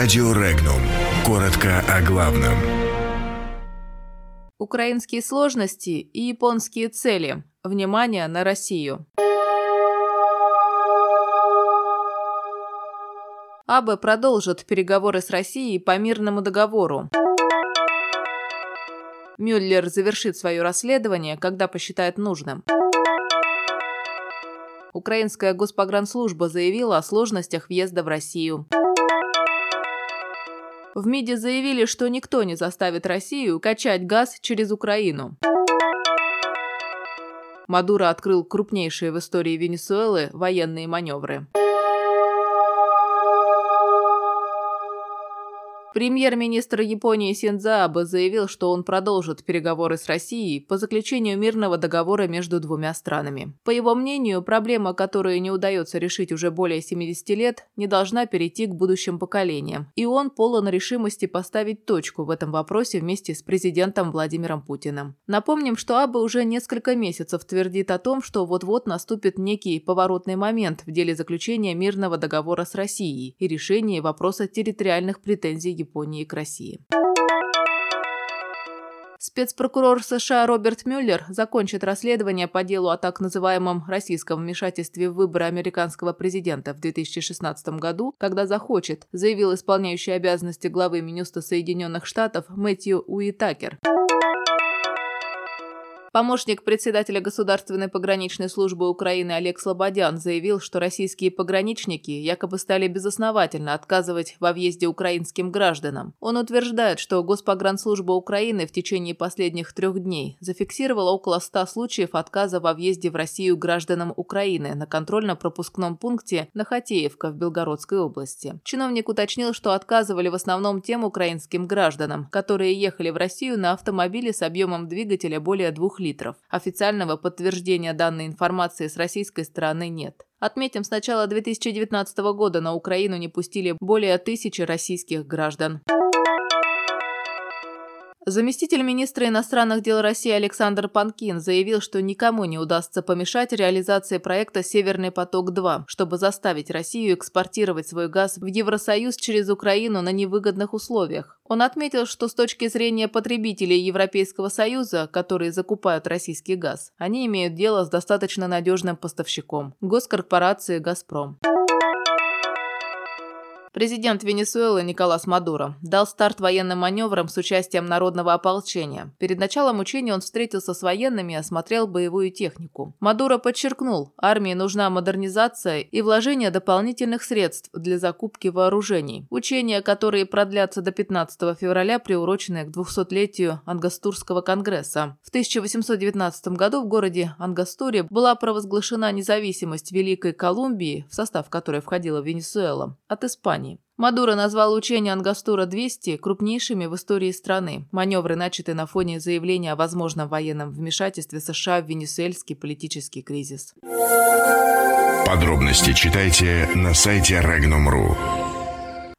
Радио Регнум. Коротко о главном. Украинские сложности и японские цели. Внимание на Россию. Абе продолжит переговоры с Россией по мирному договору. Мюллер завершит свое расследование, когда посчитает нужным. Украинская госпогранслужба заявила о сложностях въезда в Россию. В МИДе заявили, что никто не заставит Россию качать газ через Украину. Мадуро открыл крупнейшие в истории Венесуэлы военные маневры. Премьер-министр Японии Синдзо Абе заявил, что он продолжит переговоры с Россией по заключению мирного договора между двумя странами. По его мнению, проблема, которую не удается решить уже более 70 лет, не должна перейти к будущим поколениям, и он полон решимости поставить точку в этом вопросе вместе с президентом Владимиром Путиным. Напомним, что Абе уже несколько месяцев твердит о том, что вот-вот наступит некий поворотный момент в деле заключения мирного договора с Россией и решения вопроса территориальных претензий Японии к России. Спецпрокурор США Роберт Мюллер закончит расследование по делу о так называемом российском вмешательстве в выборы американского президента в 2016 году, когда захочет, заявил исполняющий обязанности главы Минюста Соединенных Штатов Мэтью Уитакер. Помощник председателя Государственной пограничной службы Украины Олег Слободян заявил, что российские пограничники якобы стали безосновательно отказывать во въезде украинским гражданам. Он утверждает, что Госпогранслужба Украины в течение последних трех дней зафиксировала около 100 случаев отказа во въезде в Россию гражданам Украины на контрольно-пропускном пункте Нахатеевка в Белгородской области. Чиновник уточнил, что отказывали в основном тем украинским гражданам, которые ехали в Россию на автомобиле с объемом двигателя более двух литров. Официального подтверждения данной информации с российской стороны нет. Отметим, с начала 2019 года на Украину не пустили более тысячи российских граждан. Заместитель министра иностранных дел России Александр Панкин заявил, что никому не удастся помешать реализации проекта «Северный поток-2», чтобы заставить Россию экспортировать свой газ в Евросоюз через Украину на невыгодных условиях. Он отметил, что с точки зрения потребителей Европейского Союза, которые закупают российский газ, они имеют дело с достаточно надежным поставщиком – госкорпорацией «Газпром». Президент Венесуэлы Николас Мадуро дал старт военным маневрам с участием народного ополчения. Перед началом учения он встретился с военными и осмотрел боевую технику. Мадуро подчеркнул, армии нужна модернизация и вложение дополнительных средств для закупки вооружений. Учения, которые продлятся до 15 февраля, приурочены к 200-летию Ангастурского конгресса. В 1819 году в городе Ангастуре была провозглашена независимость Великой Колумбии, в состав которой входила Венесуэла, от Испании. Мадуро назвал учения Ангастура-200 крупнейшими в истории страны. Маневры начаты на фоне заявления о возможном военном вмешательстве США в венесуэльский политический кризис. Подробности читайте на сайте Regnum.ru.